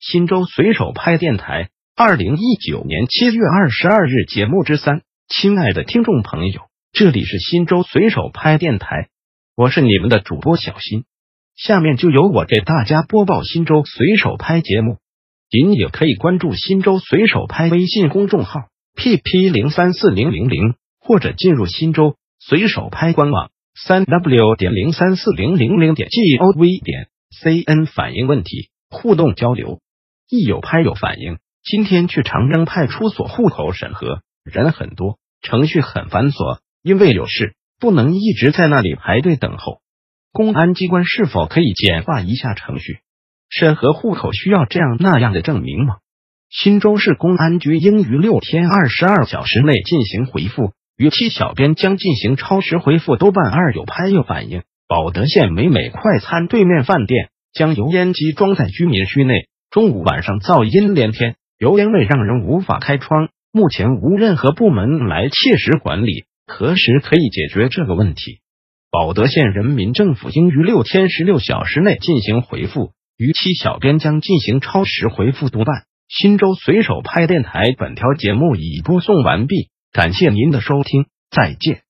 新州随手拍电台，二零一九年七月二十二日节目之三。亲爱的听众朋友，这里是新州随手拍电台，我是你们的主播小新。下面就由我给大家播报新州随手拍节目。您也可以关注新州随手拍微信公众号 pp 零三四零零零，或者进入新州随手拍官网三 w 点零三四零零零点 gov 点 cn 反映问题，互动交流。一有拍有反应。今天去长征派出所户口审核，人很多，程序很繁琐，因为有事不能一直在那里排队等候。公安机关是否可以简化一下程序？审核户口需要这样那样的证明吗？新州市公安局应于六天二十二小时内进行回复，逾期小编将进行超时回复。都办二有拍有反应。保德县美美快餐对面饭店将油烟机装在居民区内。中午晚上噪音连天，油烟味让人无法开窗。目前无任何部门来切实管理，何时可以解决这个问题？保德县人民政府应于六天十六小时内进行回复，逾期小编将进行超时回复督办。新州随手拍电台本条节目已播送完毕，感谢您的收听，再见。